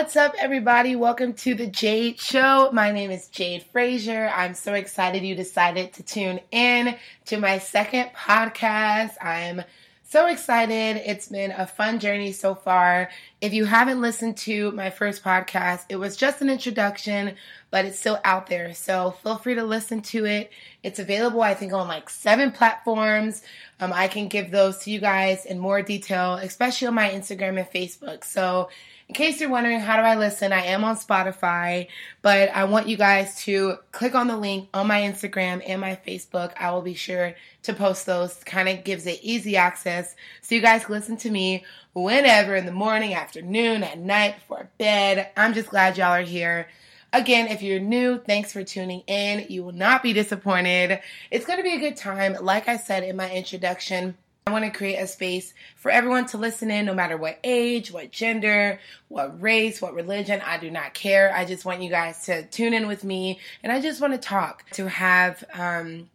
What's up, everybody? Welcome to the Jade Show. My name is Jade Frazier. I'm so excited you decided to tune in to my second podcast. I'm so excited. It's been a fun journey so far. If you haven't listened to my first podcast, it was just an introduction, but it's still out there. So feel free to listen to it. It's available, I think, on like seven platforms. Um, I can give those to you guys in more detail, especially on my Instagram and Facebook. So in case you're wondering, how do I listen? I am on Spotify, but I want you guys to click on the link on my Instagram and my Facebook. I will be sure to post those. Kind of gives it easy access so you guys listen to me whenever in the morning, afternoon, at night, before bed. I'm just glad y'all are here. Again, if you're new, thanks for tuning in. You will not be disappointed. It's going to be a good time. Like I said in my introduction, I want to create a space for everyone to listen in, no matter what age, what gender, what race, what religion. I do not care. I just want you guys to tune in with me and I just want to talk, to have, um,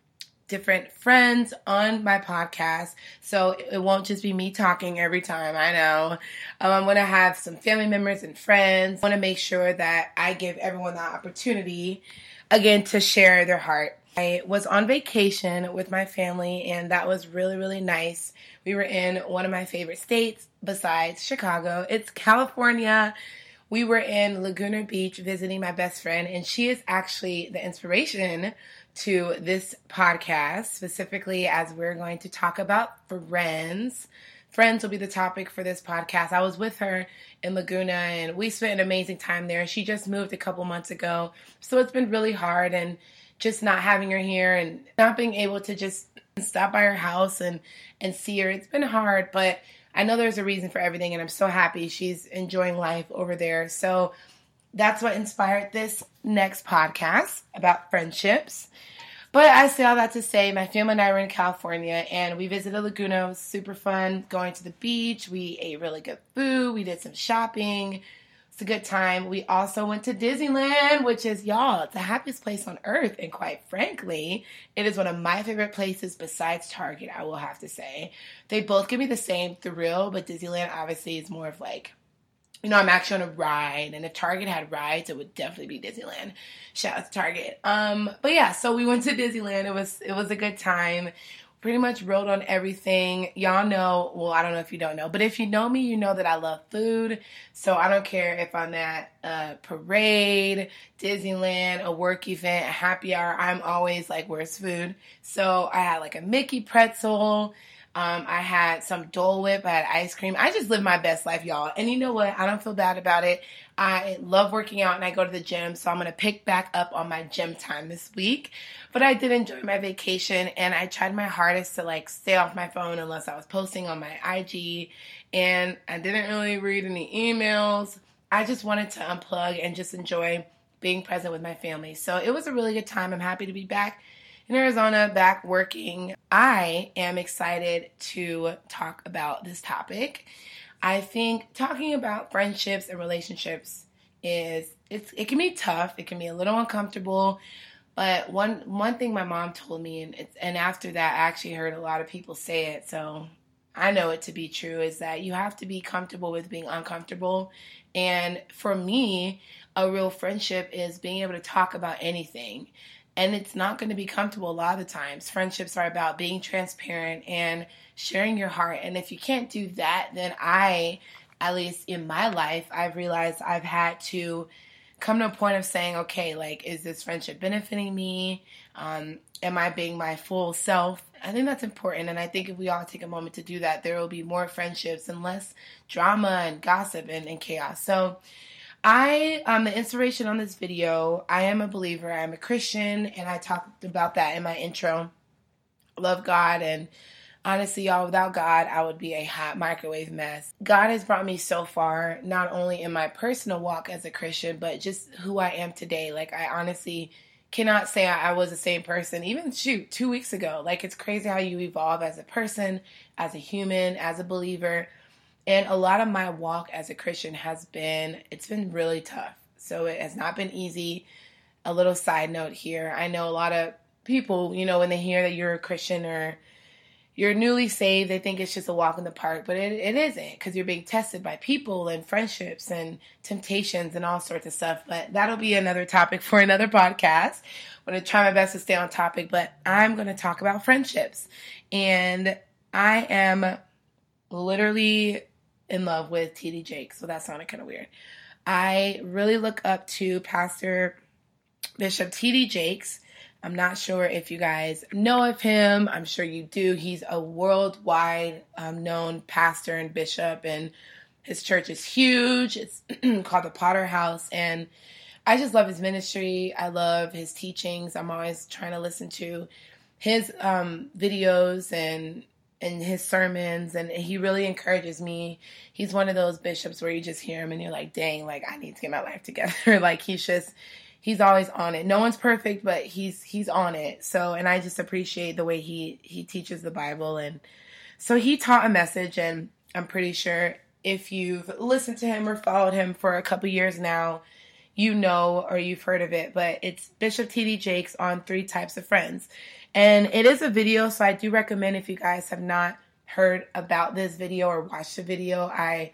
different friends on my podcast. So it won't just be me talking every time. I know. Um, I'm going to have some family members and friends. I want to make sure that I give everyone the opportunity again to share their heart I was on vacation with my family, and that was really, really nice. We were in one of my favorite states besides Chicago. It's California. We were in Laguna Beach visiting my best friend, and she is actually the inspiration to this podcast, specifically as we're going to talk about friends. Friends will be the topic for this podcast. I was with her in Laguna and we spent an amazing time there. She just moved a couple months ago, so it's been really hard and just not having her here and not being able to just stop by her house and and see her. It's been hard, but I know there's a reason for everything and I'm so happy she's enjoying life over there. So that's what inspired this next podcast about friendships. But I say all that to say, my family and I were in California and we visited Laguna. It was super fun going to the beach. We ate really good food. We did some shopping. It's a good time. We also went to Disneyland, which is, y'all, it's the happiest place on earth. And quite frankly, it is one of my favorite places besides Target, I will have to say. They both give me the same thrill, but Disneyland obviously is more of like, you know, I'm actually on a ride. And if Target had rides, it would definitely be Disneyland. Shout out to Target. Um, but yeah, so we went to Disneyland. It was, it was a good time pretty much rode on everything. Y'all know, well, I don't know if you don't know, but if you know me, you know that I love food. So I don't care if I'm at a parade, Disneyland, a work event, a happy hour, I'm always like, where's food? So I had like a Mickey pretzel. Um, I had some Dole Whip. I had ice cream. I just live my best life, y'all. And you know what? I don't feel bad about it. I love working out and I go to the gym, so I'm going to pick back up on my gym time this week. But I did enjoy my vacation and I tried my hardest to like stay off my phone unless I was posting on my IG and I didn't really read any emails. I just wanted to unplug and just enjoy being present with my family. So it was a really good time. I'm happy to be back in Arizona, back working. I am excited to talk about this topic. I think talking about friendships and relationships is it's it can be tough. It can be a little uncomfortable. But one one thing my mom told me, and and after that, I actually heard a lot of people say it. So I know it to be true is that you have to be comfortable with being uncomfortable. And for me, a real friendship is being able to talk about anything. And it's not going to be comfortable a lot of times. Friendships are about being transparent and sharing your heart. And if you can't do that, then I, at least in my life, I've realized I've had to come to a point of saying, okay, like, is this friendship benefiting me? Um, am I being my full self? I think that's important. And I think if we all take a moment to do that, there will be more friendships and less drama and gossip and, and chaos. So, I, um, the inspiration on this video, I am a believer, I'm a Christian, and I talked about that in my intro. Love God and honestly, y'all, without God, I would be a hot microwave mess. God has brought me so far, not only in my personal walk as a Christian, but just who I am today. Like, I honestly cannot say I was the same person, even shoot, two weeks ago. Like, it's crazy how you evolve as a person, as a human, as a believer. And a lot of my walk as a Christian has been, it's been really tough. So it has not been easy. A little side note here I know a lot of people, you know, when they hear that you're a Christian or you're newly saved, they think it's just a walk in the park, but it, it isn't because you're being tested by people and friendships and temptations and all sorts of stuff. But that'll be another topic for another podcast. I'm going to try my best to stay on topic, but I'm going to talk about friendships. And I am literally in love with TD Jakes, so that sounded kind of weird. I really look up to Pastor Bishop TD Jakes. I'm not sure if you guys know of him. I'm sure you do. He's a worldwide um, known pastor and bishop, and his church is huge. It's called the Potter House, and I just love his ministry. I love his teachings. I'm always trying to listen to his um, videos and and his sermons, and he really encourages me. He's one of those bishops where you just hear him and you're like, dang, like I need to get my life together. like he's just he's always on it. No one's perfect, but he's he's on it. So, and I just appreciate the way he he teaches the Bible and so he taught a message and I'm pretty sure if you've listened to him or followed him for a couple years now, you know or you've heard of it, but it's Bishop TD Jakes on three types of friends. And it is a video, so I do recommend if you guys have not heard about this video or watched the video, I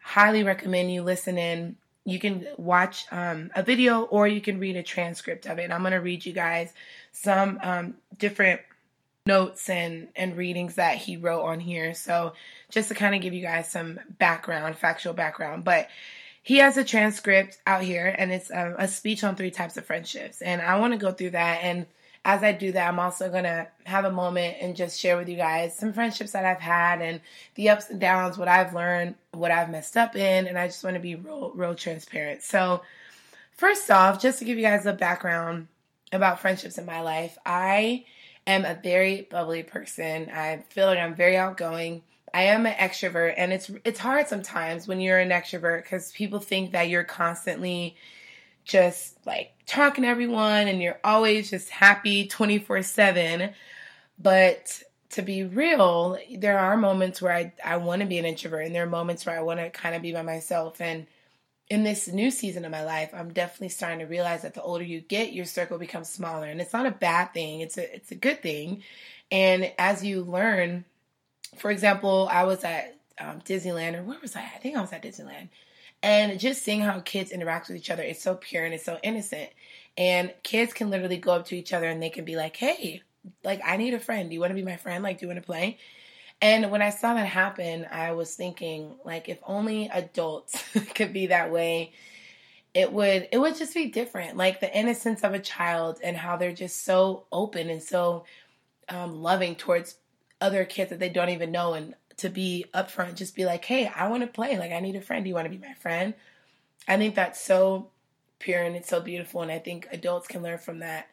highly recommend you listen in you can watch um, a video or you can read a transcript of it. I'm going to read you guys some um, different notes and, and readings that he wrote on here. So, just to kind of give you guys some background, factual background. But he has a transcript out here and it's a, um, a speech on three types of friendships. And I want to go through that and as I do that, I'm also going to have a moment and just share with you guys some friendships that I've had and the ups and downs, what I've learned, what I've messed up in, and I just want to be real, real transparent. So, first off, just to give you guys a background about friendships in my life, I am a very bubbly person. I feel like I'm very outgoing. I am an extrovert, and it's it's hard sometimes when you're an extrovert because people think that you're constantly just like talking to everyone and you're always just happy 24 7. But to be real, there are moments where I, I want to be an introvert and there are moments where I want to kind of be by myself. And in this new season of my life, I'm definitely starting to realize that the older you get, your circle becomes smaller. And it's not a bad thing, it's a, it's a good thing. And as you learn, for example, I was at um, Disneyland, or where was I? I think I was at Disneyland and just seeing how kids interact with each other is so pure and it's so innocent. And kids can literally go up to each other and they can be like, hey, like, I need a friend. Do you want to be my friend? Like, do you want to play? And when I saw that happen, I was thinking, like, if only adults could be that way, it would it would just be different. Like the innocence of a child and how they're just so open and so um, loving towards other kids that they don't even know and to be upfront, just be like, hey, I want to play. Like, I need a friend. Do you want to be my friend? I think that's so pure and it's so beautiful. And I think adults can learn from that.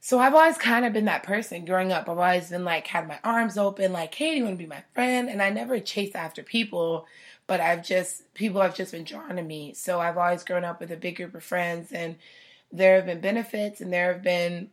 So I've always kind of been that person growing up. I've always been like, had my arms open, like, hey, do you want to be my friend? And I never chased after people, but I've just, people have just been drawn to me. So I've always grown up with a big group of friends and there have been benefits and there have been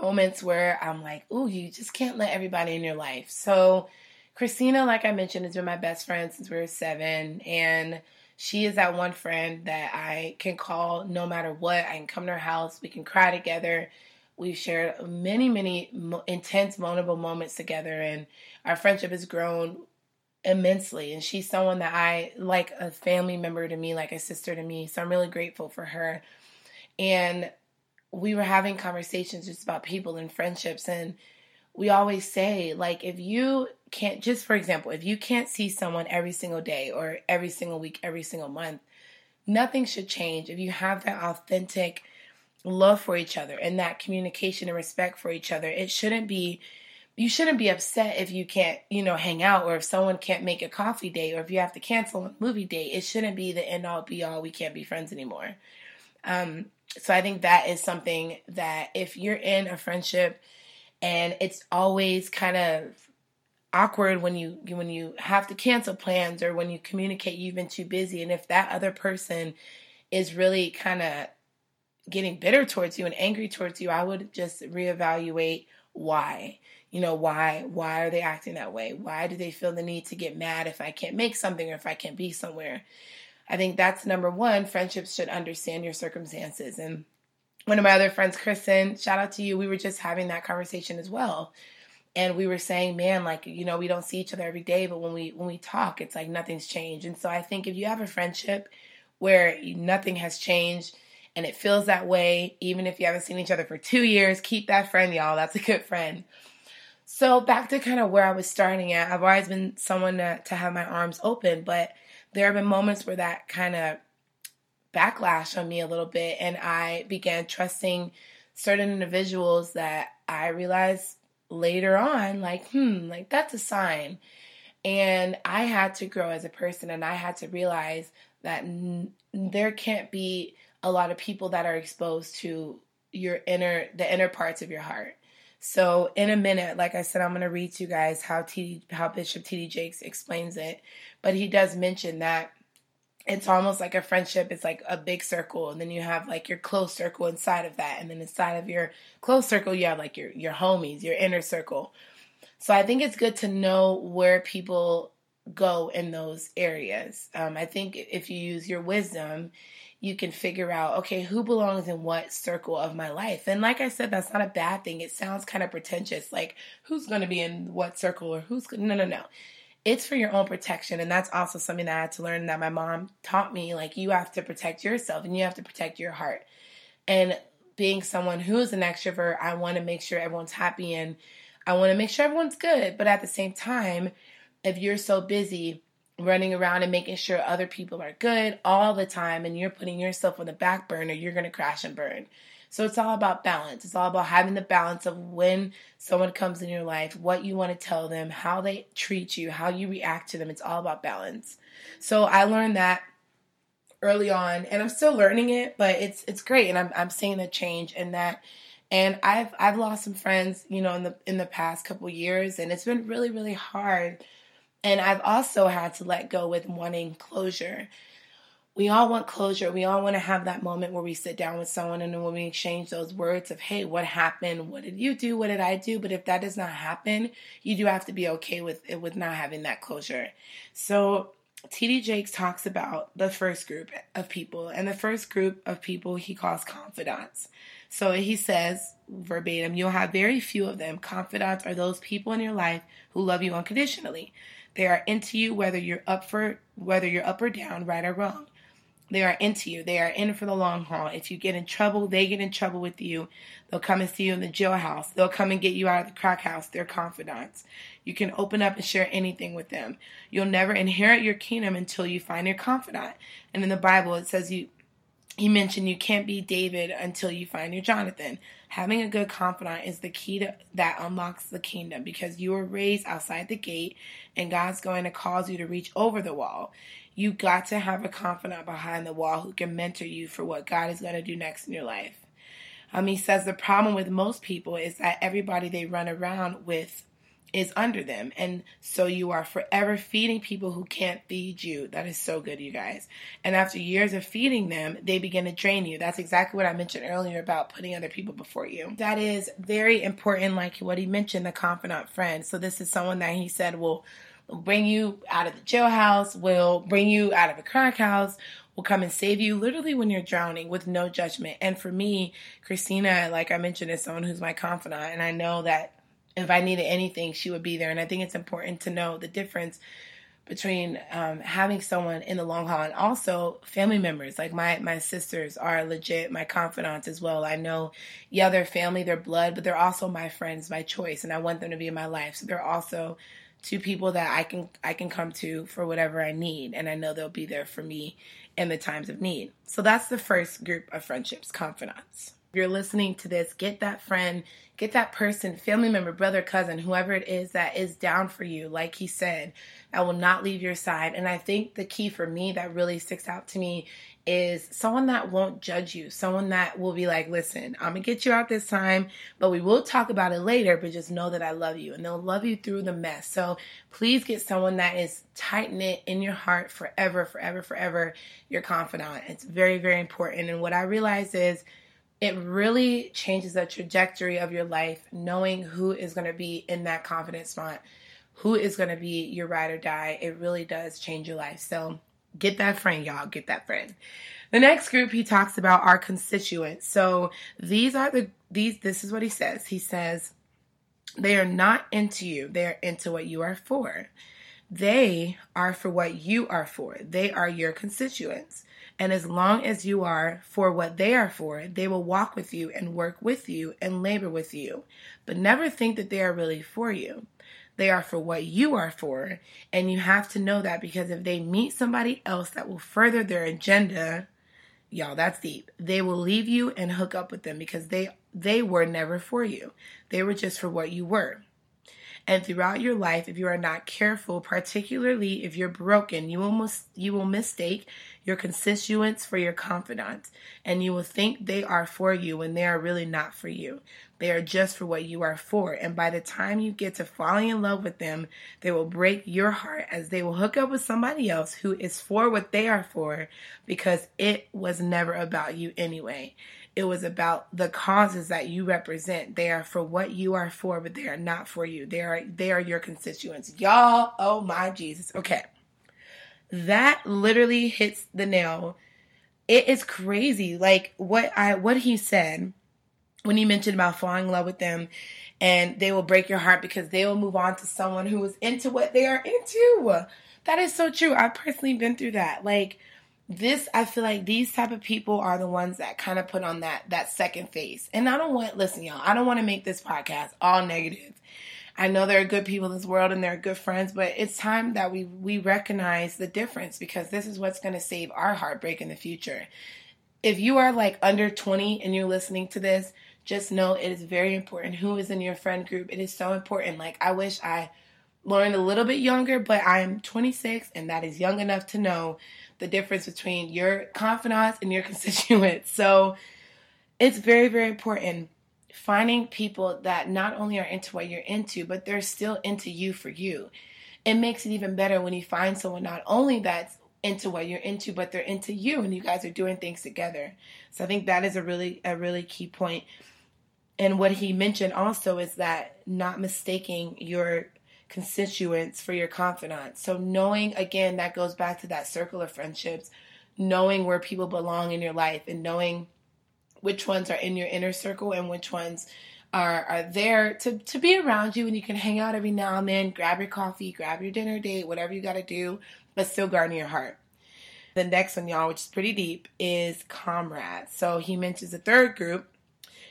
moments where I'm like, ooh, you just can't let everybody in your life. So Christina, like I mentioned, has been my best friend since we were seven, and she is that one friend that I can call no matter what. I can come to her house, we can cry together. We've shared many, many intense, vulnerable moments together, and our friendship has grown immensely. And she's someone that I like a family member to me, like a sister to me. So I'm really grateful for her. And we were having conversations just about people and friendships, and we always say, like, if you can't, just for example, if you can't see someone every single day or every single week, every single month, nothing should change. If you have that authentic love for each other and that communication and respect for each other, it shouldn't be, you shouldn't be upset if you can't, you know, hang out or if someone can't make a coffee date or if you have to cancel a movie date. It shouldn't be the end all be all, we can't be friends anymore. Um, so I think that is something that if you're in a friendship, and it's always kind of awkward when you when you have to cancel plans or when you communicate you've been too busy. And if that other person is really kind of getting bitter towards you and angry towards you i would just reevaluate why. You know why why are they acting that way? Why do they feel the need to get mad if i can't make something or if i can't be somewhere? I think that's number one. Friendships should understand your circumstances. And one of my other friends, Kristen, shout out to you. We were just having that conversation as well. And we were saying, man, like you know, we don't see each other every day, but when we when we talk, it's like nothing's changed. And so I think if you have a friendship where nothing has changed and it feels that way, even if you haven't seen each other for two years, keep that friend, y'all. That's a good friend. So back to kind of where I was starting at, I've always been someone to, to have my arms open, but there have been moments where that kind of backlash on me a little bit, and I began trusting certain individuals that I realized later on, like, hmm, like that's a sign. And I had to grow as a person, and I had to realize that n- there can't be a lot of people that are exposed to your inner, the inner parts of your heart. So in a minute, like I said, I'm going to read to you guys how TD, how Bishop T.D. Jakes explains it. But he does mention that it's almost like a friendship. It's like a big circle and then you have like your close circle inside of that and then inside of your close circle you have like your your homies your inner circle. So i think it's good to know where people go in those areas. Um, i think if you use your wisdom you can figure out okay who belongs in what circle of my life? And like i said that's not a bad thing. It sounds kind of pretentious like who's going to be in what circle or who's no no no it's for your own protection. And that's also something that I had to learn that my mom taught me. Like, you have to protect yourself and you have to protect your heart. And being someone who is an extrovert, I want to make sure everyone's happy and I want to make sure everyone's good. But at the same time, if you're so busy running around and making sure other people are good all the time and you're putting yourself on the back burner, you're going to crash and burn. So it's all about balance. It's all about having the balance of when someone comes in your life, what you want to tell them, how they treat you, how you react to them. It's all about balance. So I learned that early on and I'm still learning it, but it's it's great and I'm I'm seeing the change in that and I've I've lost some friends, you know, in the in the past couple years and it's been really really hard. And I've also had to let go with wanting closure we all want closure. We all want to have that moment where we sit down with someone and when we exchange those words of, hey, what happened? What did you do? What did I do? But if that does not happen, you do have to be okay with it, with not having that closure. So TD Jakes talks about the first group of people, and the first group of people he calls confidants. So he says verbatim, you'll have very few of them. Confidants are those people in your life who love you unconditionally. They are into you whether you're up for whether you're up or down, right or wrong. They are into you. They are in for the long haul. If you get in trouble, they get in trouble with you. They'll come and see you in the jailhouse. They'll come and get you out of the crack house. They're confidants. You can open up and share anything with them. You'll never inherit your kingdom until you find your confidant. And in the Bible, it says you he mentioned you can't be David until you find your Jonathan. Having a good confidant is the key to, that unlocks the kingdom because you were raised outside the gate and God's going to cause you to reach over the wall. You got to have a confidant behind the wall who can mentor you for what God is going to do next in your life. Um, he says the problem with most people is that everybody they run around with is under them. And so you are forever feeding people who can't feed you. That is so good, you guys. And after years of feeding them, they begin to drain you. That's exactly what I mentioned earlier about putting other people before you. That is very important, like what he mentioned, the confidant friend. So this is someone that he said will bring you out of the jailhouse, will bring you out of a crack house, will come and save you literally when you're drowning with no judgment. And for me, Christina, like I mentioned, is someone who's my confidant. And I know that if I needed anything, she would be there. And I think it's important to know the difference between um, having someone in the long haul and also family members. Like my my sisters are legit my confidants as well. I know, yeah, they're family, they're blood, but they're also my friends, my choice, and I want them to be in my life. So they're also two people that I can I can come to for whatever I need and I know they'll be there for me in the times of need. So that's the first group of friendships, confidants. You're listening to this, get that friend, get that person, family member, brother, cousin, whoever it is that is down for you, like he said, I will not leave your side. And I think the key for me that really sticks out to me is someone that won't judge you, someone that will be like, listen, I'm gonna get you out this time, but we will talk about it later, but just know that I love you and they'll love you through the mess. So please get someone that is tight knit in your heart forever, forever, forever, your confidant. It's very, very important. And what I realize is it really changes the trajectory of your life knowing who is gonna be in that confidence spot, who is gonna be your ride or die. It really does change your life. So Get that friend, y'all. Get that friend. The next group he talks about are constituents. So these are the these this is what he says. He says They are not into you, they are into what you are for. They are for what you are for. They are your constituents. And as long as you are for what they are for, they will walk with you and work with you and labor with you. But never think that they are really for you. They are for what you are for. And you have to know that because if they meet somebody else that will further their agenda, y'all, that's deep. They will leave you and hook up with them because they they were never for you. They were just for what you were. And throughout your life, if you are not careful, particularly if you're broken, you mis- you will mistake your constituents for your confidants, and you will think they are for you when they are really not for you. They are just for what you are for. And by the time you get to falling in love with them, they will break your heart as they will hook up with somebody else who is for what they are for because it was never about you anyway. It was about the causes that you represent. They are for what you are for, but they are not for you. They are they are your constituents. Y'all, oh my Jesus. Okay. That literally hits the nail. It is crazy. Like what I what he said when he mentioned about falling in love with them and they will break your heart because they will move on to someone who is into what they are into. That is so true. I've personally been through that. Like this i feel like these type of people are the ones that kind of put on that that second face. And i don't want listen y'all i don't want to make this podcast all negative. I know there are good people in this world and there are good friends but it's time that we we recognize the difference because this is what's going to save our heartbreak in the future. If you are like under 20 and you're listening to this just know it is very important. Who is in your friend group? It is so important. Like i wish i learned a little bit younger but i'm 26 and that is young enough to know the difference between your confidants and your constituents. So it's very, very important finding people that not only are into what you're into, but they're still into you for you. It makes it even better when you find someone not only that's into what you're into, but they're into you and you guys are doing things together. So I think that is a really a really key point. And what he mentioned also is that not mistaking your constituents for your confidants. So knowing again that goes back to that circle of friendships, knowing where people belong in your life and knowing which ones are in your inner circle and which ones are are there to to be around you and you can hang out every now and then, grab your coffee, grab your dinner date, whatever you got to do, but still guarding your heart. The next one, y'all, which is pretty deep, is comrades. So he mentions a third group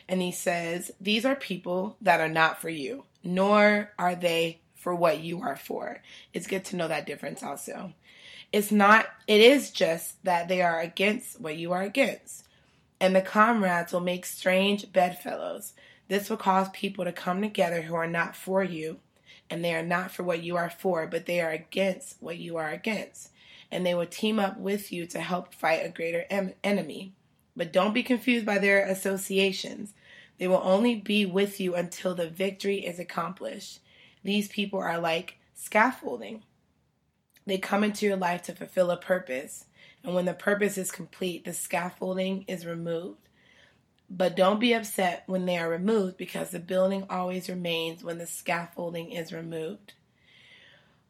and he says, These are people that are not for you, nor are they for what you are for. It's good to know that difference also. It's not, it is just that they are against what you are against. And the comrades will make strange bedfellows. This will cause people to come together who are not for you, and they are not for what you are for, but they are against what you are against. And they will team up with you to help fight a greater em- enemy. But don't be confused by their associations. They will only be with you until the victory is accomplished. These people are like scaffolding. They come into your life to fulfill a purpose. And when the purpose is complete, the scaffolding is removed. But don't be upset when they are removed because the building always remains when the scaffolding is removed.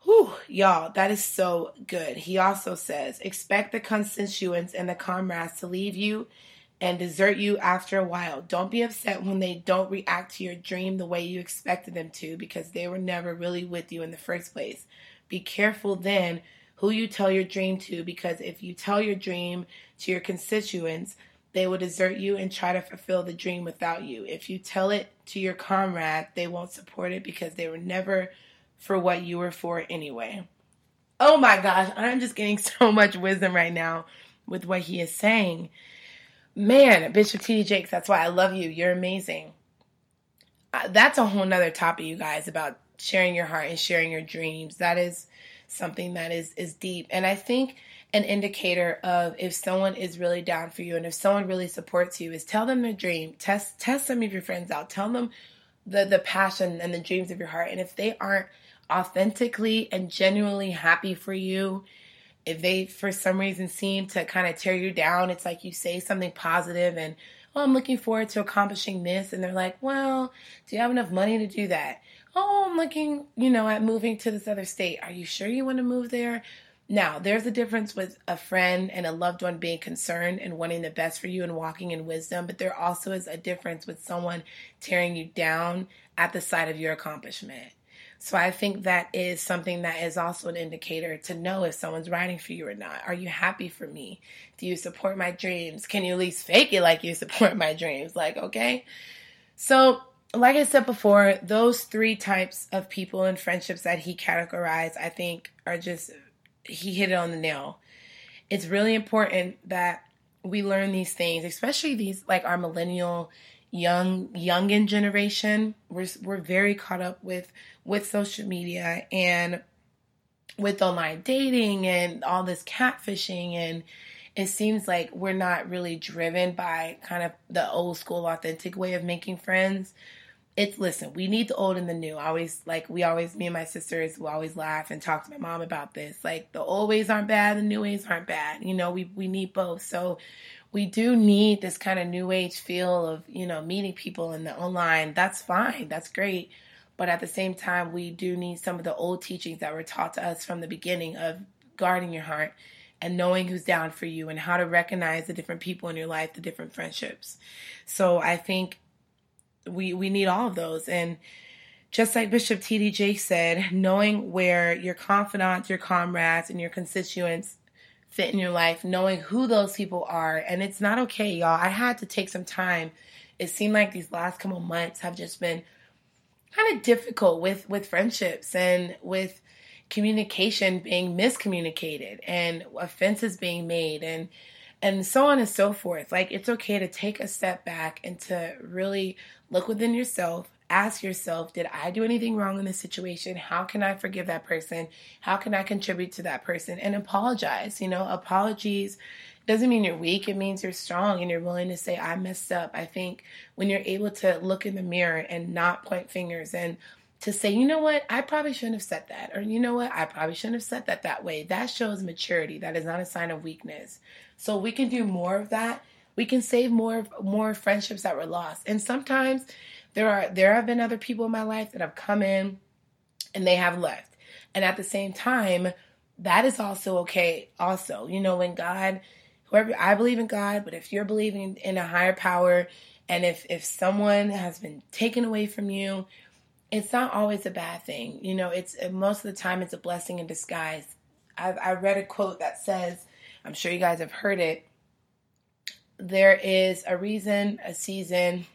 Whew, y'all, that is so good. He also says, expect the constituents and the comrades to leave you and desert you after a while. Don't be upset when they don't react to your dream the way you expected them to because they were never really with you in the first place. Be careful then who you tell your dream to because if you tell your dream to your constituents, they will desert you and try to fulfill the dream without you. If you tell it to your comrade, they won't support it because they were never for what you were for anyway. Oh my gosh, I'm just getting so much wisdom right now with what he is saying. Man, Bishop T.D. Jakes, that's why I love you. You're amazing. Uh, that's a whole nother topic, you guys, about sharing your heart and sharing your dreams. That is something that is is deep. And I think an indicator of if someone is really down for you and if someone really supports you is tell them their dream. Test test some of your friends out. Tell them the the passion and the dreams of your heart. And if they aren't authentically and genuinely happy for you if they for some reason seem to kind of tear you down, it's like you say something positive and oh, I'm looking forward to accomplishing this, and they're like, well, do you have enough money to do that? Oh, I'm looking, you know, at moving to this other state. Are you sure you want to move there? Now, there's a difference with a friend and a loved one being concerned and wanting the best for you and walking in wisdom, but there also is a difference with someone tearing you down at the sight of your accomplishment. So I think that is something that is also an indicator to know if someone's writing for you or not. Are you happy for me? Do you support my dreams? Can you at least fake it like you support my dreams? Like, okay. So, like I said before, those three types of people and friendships that he categorized, I think, are just, he hit it on the nail. It's really important that we learn these things, especially these, like our millennial young youngin generation we're we're very caught up with with social media and with online dating and all this catfishing. And it seems like we're not really driven by kind of the old school authentic way of making friends. It's listen we need the old and the new. I always like we always me and my sisters will always laugh and talk to my mom about this. Like the old ways aren't bad the new ways aren't bad. You know we we need both. So we do need this kind of new age feel of, you know, meeting people in the online. That's fine. That's great. But at the same time, we do need some of the old teachings that were taught to us from the beginning of guarding your heart and knowing who's down for you and how to recognize the different people in your life, the different friendships. So I think we we need all of those and just like Bishop T.D. Jakes said, knowing where your confidants, your comrades, and your constituents fit in your life, knowing who those people are. And it's not okay, y'all. I had to take some time. It seemed like these last couple months have just been kind of difficult with with friendships and with communication being miscommunicated and offenses being made and and so on and so forth. Like it's okay to take a step back and to really look within yourself ask yourself, did I do anything wrong in this situation? How can I forgive that person? How can I contribute to that person? And apologize. You know, apologies doesn't mean you're weak. It means you're strong and you're willing to say, I messed up. I think when you're able to look in the mirror and not point fingers and to say, you know what, I probably shouldn't have said that. Or you know what, I probably shouldn't have said that that way. That shows maturity. That is not a sign of weakness. So we can do more of that. We can save more more friendships that were lost. And sometimes there are there have been other people in my life that have come in and they have left. And at the same time, that is also okay also. You know, when God whoever I believe in God, but if you're believing in a higher power and if if someone has been taken away from you, it's not always a bad thing. You know, it's most of the time it's a blessing in disguise. I've I read a quote that says, I'm sure you guys have heard it. There is a reason, a season,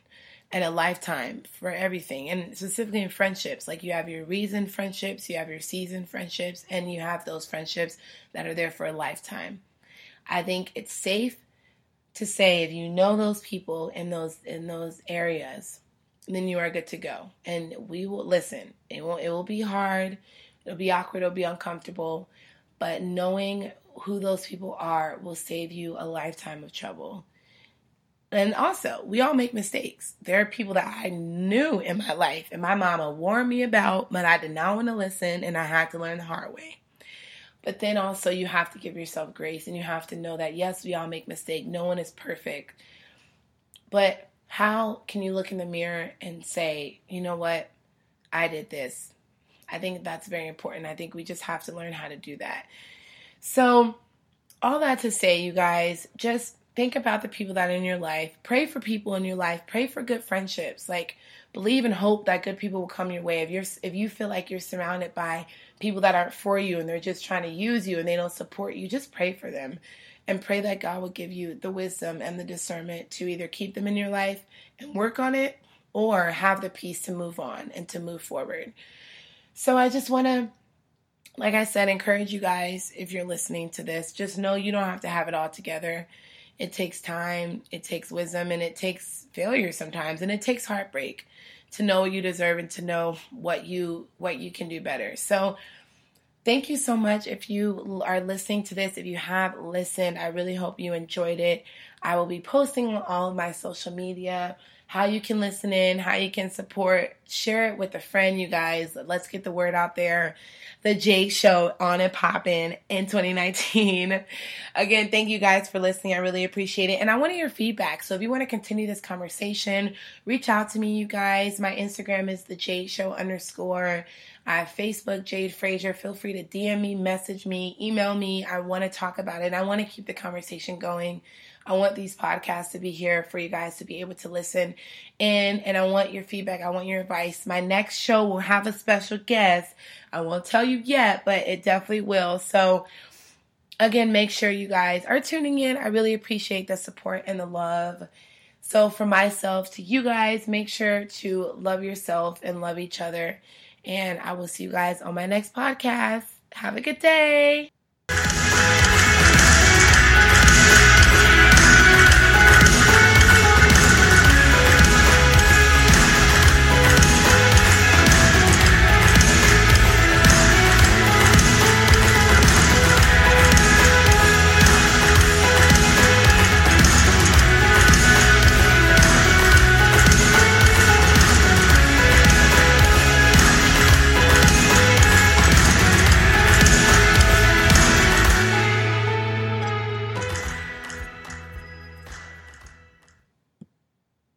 and a lifetime for everything and specifically in friendships. Like you have your reason friendships you have your season friendships and you have those friendships that are there for a lifetime. I think it's safe to say if you know those people in those in those areas then you are good to go. And we will listen it will it will be hard it'll be awkward it'll be uncomfortable but knowing who those people are will save you a lifetime of trouble and also, we all make mistakes. There are people that I knew in my life and my mama warned me about, but I did not want to listen and I had to learn the hard way. But then also, you have to give yourself grace and you have to know that yes, we all make mistakes. No one is perfect. But how can you look in the mirror and say, you know what? I did this. I think that's very important. I think we just have to learn how to do that. So, all that to say, you guys, just think about the people that are in your life. Pray for people in your life. Pray for good friendships. Like believe and hope that good people will come your way. If you're if you feel like you're surrounded by people that aren't for you and they're just trying to use you and they don't support you, just pray for them. And pray that God will give you the wisdom and the discernment to either keep them in your life and work on it or have the peace to move on and to move forward. So I just want to like I said, encourage you guys if you're listening to this, just know you don't have to have it all together. It takes time, it takes wisdom, and it takes failure sometimes, and it takes heartbreak to know what you deserve and to know what you what you can do better. So thank you so much. If you are listening to this if you have listened i really hope you enjoyed it. I will be posting on all of my social media how you can listen in, how you can support, share it with a friend, you guys. Let's get the word out there. The Jade Show on and popping in 2019. Again, thank you guys for listening. I really appreciate it. And I want your feedback. So if you want to continue this conversation, reach out to me, you guys. My Instagram is the Jade Show underscore. I have Facebook, Jade Frazier. Feel free to DM me, message me, email me. I want to talk about it. I want to keep the conversation going. I want these podcasts to be here for you guys to be able to listen in, and I want your feedback. I want your advice. My next show will have a special guest. I won't tell you yet, but it definitely will. So, again, make sure you guys are tuning in. I really appreciate the support and the love. So, for myself to you guys, make sure to love yourself and love each other. And I will see you guys on my next podcast. Have a good day.